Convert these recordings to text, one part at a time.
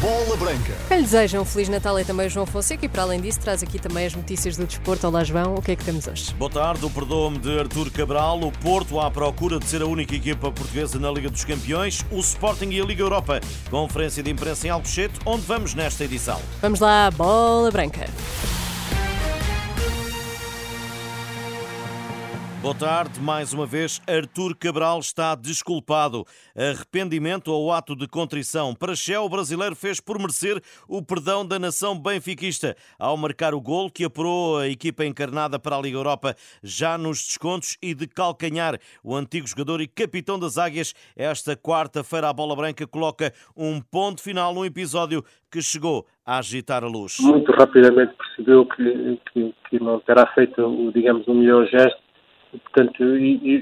Bola Branca. Quem lhe deseja um Feliz Natal é também João Fonseca e para além disso traz aqui também as notícias do desporto. Olá João, o que é que temos hoje? Boa tarde, o perdão de Artur Cabral, o Porto à procura de ser a única equipa portuguesa na Liga dos Campeões, o Sporting e a Liga Europa. Conferência de imprensa em Alcochete, onde vamos nesta edição. Vamos lá, Bola Branca. Boa tarde, mais uma vez, Artur Cabral está desculpado. Arrependimento ou ato de contrição. Para Shell, o brasileiro fez por merecer o perdão da nação benfiquista ao marcar o gol que apurou a equipa encarnada para a Liga Europa já nos descontos e de calcanhar. O antigo jogador e capitão das Águias, esta quarta-feira a bola branca coloca um ponto final no episódio que chegou a agitar a luz. Muito rapidamente percebeu que, que, que não terá feito, digamos, o melhor gesto Portanto,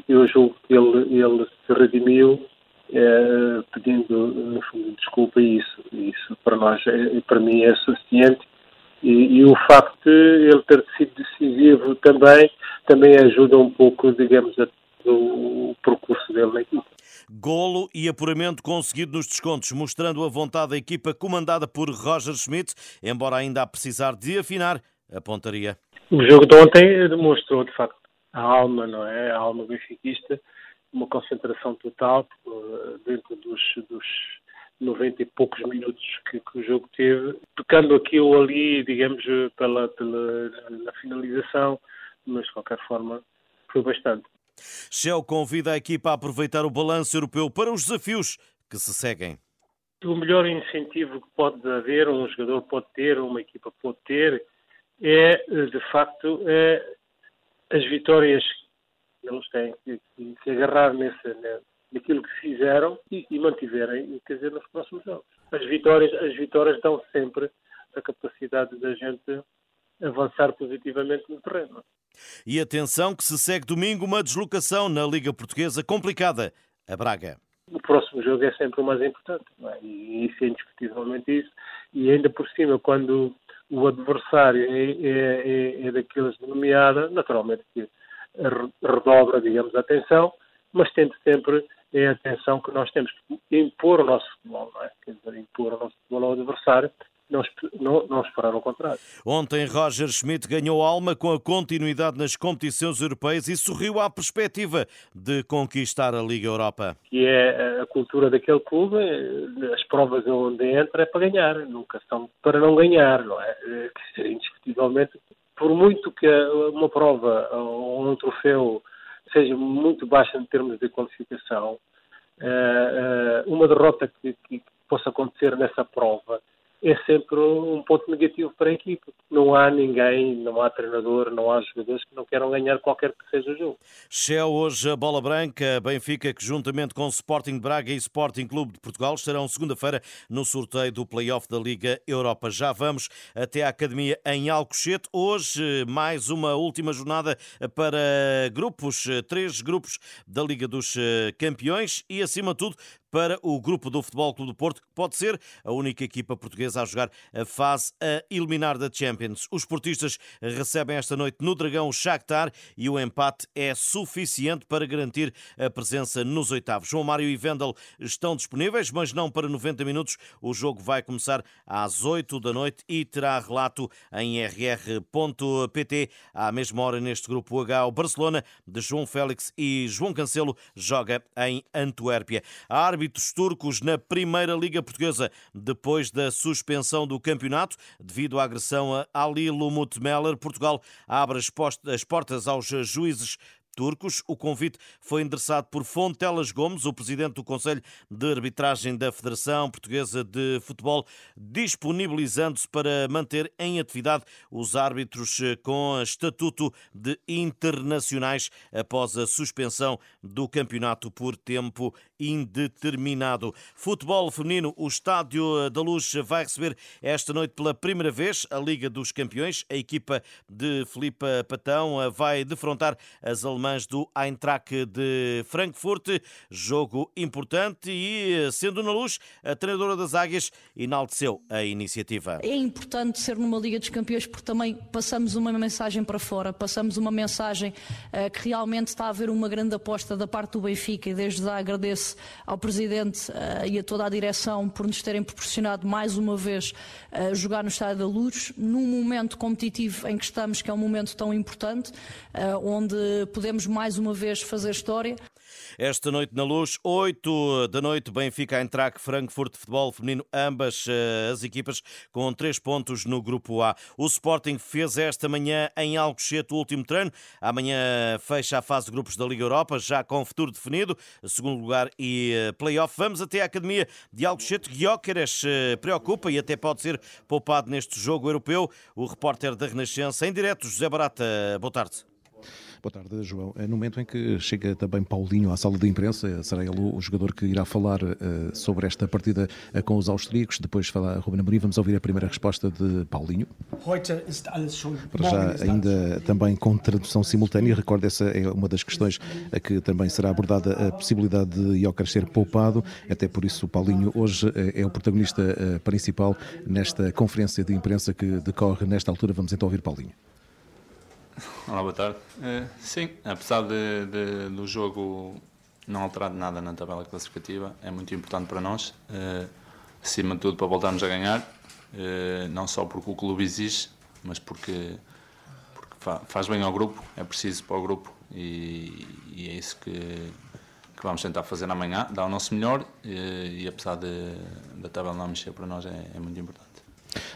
eu julgo que ele, ele se redimiu é, pedindo, no fundo, desculpa e isso. Isso para nós, é, para mim, é suficiente. E, e, o facto de ele ter sido decisivo também, também ajuda um pouco, digamos, a, o percurso dele na equipa. Golo e apuramento conseguido nos descontos, mostrando a vontade da equipa comandada por Roger Schmidt, embora ainda a precisar de afinar a pontaria. O jogo de ontem demonstrou, de facto, a alma, não é? A alma benfiquista, uma concentração total uh, dentro dos, dos 90 e poucos minutos que, que, o jogo teve, tocando aqui ou ali, digamos, pela, pela na finalização, mas de qualquer forma foi bastante. Shell convida a equipa a aproveitar o balanço europeu para os desafios que se seguem. O melhor incentivo que pode haver, um jogador pode ter, uma equipa pode ter, é, de facto, é as vitórias eles têm que, que, que agarrar nesse, naquilo que fizeram e, e, mantiverem, quer dizer, nos próximos jogos. As vitórias, as vitórias dão sempre a capacidade da gente avançar positivamente no terreno. E atenção que se segue domingo uma deslocação na Liga Portuguesa complicada, a Braga. O próximo jogo é sempre o mais importante, é? e isso é indiscutivelmente isso. E ainda por cima, quando o adversário é, é, é, é daqueles de nomeada, naturalmente que redobra, digamos, a atenção, mas tendo sempre a atenção que nós temos que impor o nosso futebol, não é? Quer dizer, impor o nosso futebol ao adversário não, não, não esperar o contrário. Ontem Roger Schmidt ganhou alma com a continuidade nas competições europeias e sorriu à perspectiva de conquistar a Liga Europa. Que é a cultura daquele clube, as provas onde entra é para ganhar, nunca são para não ganhar, não é? Indiscutivelmente, por muito que uma prova ou um troféu seja muito baixa em termos de qualificação, eh, eh, uma derrota que possa acontecer nessa prova é sempre um ponto negativo para a equipe. Não há ninguém, não há treinador, não há jogadores que não queiram ganhar qualquer que seja o jogo. Shell hoje a bola branca, Benfica que juntamente com o Sporting Braga e Sporting Clube de Portugal estarão segunda-feira no sorteio do play-off da Liga Europa. Já vamos até a Academia em Alcochete. Hoje mais uma última jornada para grupos, três grupos da Liga dos Campeões e acima de tudo para o grupo do Futebol Clube do Porto, que pode ser a única equipa portuguesa a jogar a fase a eliminar da Champions. Os portistas recebem esta noite no Dragão o Shakhtar e o empate é suficiente para garantir a presença nos oitavos. João Mário e Vendel estão disponíveis, mas não para 90 minutos. O jogo vai começar às 8 da noite e terá relato em rr.pt. À mesma hora, neste grupo H, o Barcelona de João Félix e João Cancelo joga em Antuérpia. A árbitros turcos na Primeira Liga Portuguesa, depois da suspensão do campeonato devido à agressão a Ali Lumut Meller. Portugal abre as portas aos juízes turcos. O convite foi endereçado por Fontelas Gomes, o presidente do Conselho de Arbitragem da Federação Portuguesa de Futebol, disponibilizando-se para manter em atividade os árbitros eh, com estatuto de internacionais após a suspensão do campeonato por tempo indeterminado. Futebol feminino, o Estádio da Luz vai receber esta noite pela primeira vez a Liga dos Campeões. A equipa de Filipe Patão eh, vai defrontar as alemãs do Eintracht de Frankfurt. Jogo importante e, sendo na luz, a treinadora das Águias enalteceu a iniciativa. É importante ser numa Liga dos Campeões porque também passamos uma mensagem para fora, passamos uma mensagem uh, que realmente está a haver uma grande aposta da parte do Benfica e desde já agradeço ao Presidente uh, e a toda a direção por nos terem proporcionado mais uma vez uh, jogar no Estádio da Luz, num momento competitivo em que estamos, que é um momento tão importante, onde podemos mais uma vez fazer história. Esta noite na luz, 8 da noite, Benfica Eintracht Frankfurt Futebol Feminino, ambas eh, as equipas com três pontos no grupo A. O Sporting fez esta manhã em Alcochete o último treino. Amanhã fecha a fase de grupos da Liga Europa, já com futuro definido, segundo lugar e eh, play-off. Vamos até a Academia de Alcochete. Guióqueres eh, preocupa e até pode ser poupado neste jogo europeu. O repórter da Renascença, em direto, José Barata. Boa tarde. Boa tarde, João. Eh, no momento em que chega também Paulinho à sala de imprensa, será ele o jogador que irá falar uh, sobre esta partida uh, com os austríacos. Depois fala Ruben Amorim. Vamos ouvir a primeira resposta de Paulinho. Para já, ainda também com tradução simultânea. Recordo, essa é uma das questões a que também será abordada a possibilidade de Joker ser poupado. Até por isso, Paulinho hoje é o protagonista principal nesta conferência de imprensa que decorre nesta altura. Vamos então ouvir Paulinho. Olá, boa tarde. Uh, sim, apesar de, de, do jogo não alterar nada na tabela classificativa, é muito importante para nós, uh, acima de tudo para voltarmos a ganhar, uh, não só porque o clube exige, mas porque, porque fa faz bem ao grupo, é preciso para o grupo e, e é isso que, que vamos tentar fazer amanhã, dar o nosso melhor e, apesar de, da tabela não mexer para nós é, é muito importante.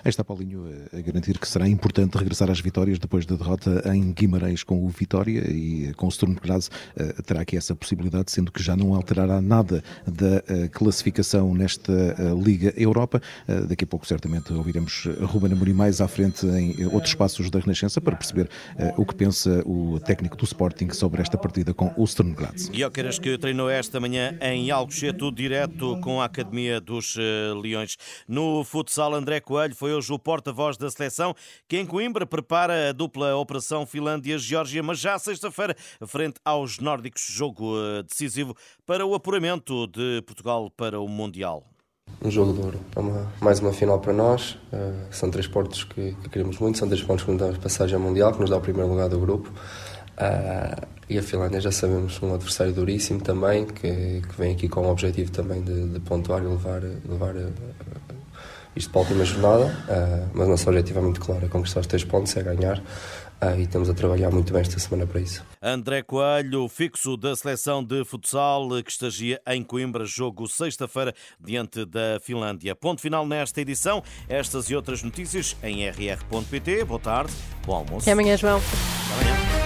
Aí está Paulinho a garantir que será importante regressar às vitórias depois da derrota em Guimarães com o Vitória e com o Sturm Graz eh, terá aqui essa possibilidade, sendo que já não alterará nada da eh, classificação nesta eh, Liga Europa. Daqui a pouco certamente ouviremos Ruben Amorim mais à frente em outros passos da Renascença para perceber o que pensa o técnico do Sporting sobre esta partida com o Sturm Graz. Guioqueras que treinou esta manhã em Alcochete, direto com a Academia dos Leões. No futsal, André Coelho foi hoje o porta-voz da seleção, que em Coimbra prepara a dupla Operação Finlândia-Geórgia, mas já sexta-feira, frente aos nórdicos, jogo eh, decisivo para o apuramento de Portugal para o Mundial. Um jogo de ouro, é uma, mais uma final para nós. Uh, são três pontos que, que, queremos muito, são três pontos que nos dão passagem ao Mundial, que nos dá o primeiro lugar do grupo. Uh, e a Finlândia já sabemos um adversário duríssimo também, que, que vem aqui com o objetivo também de, de pontuar e levar, levar isto para a última jornada, uh, mas o nosso objetivo é muito claro, é conquistar os três pontos, é ganhar uh, e estamos a trabalhar muito bem esta semana para isso. André Coelho, fixo da seleção de futsal que estagia em Coimbra, jogo sexta-feira diante da Finlândia. Ponto final nesta edição. Estas e outras notícias em rr.pt. Boa tarde, bom almoço. Até amanhã, João. Até amanhã.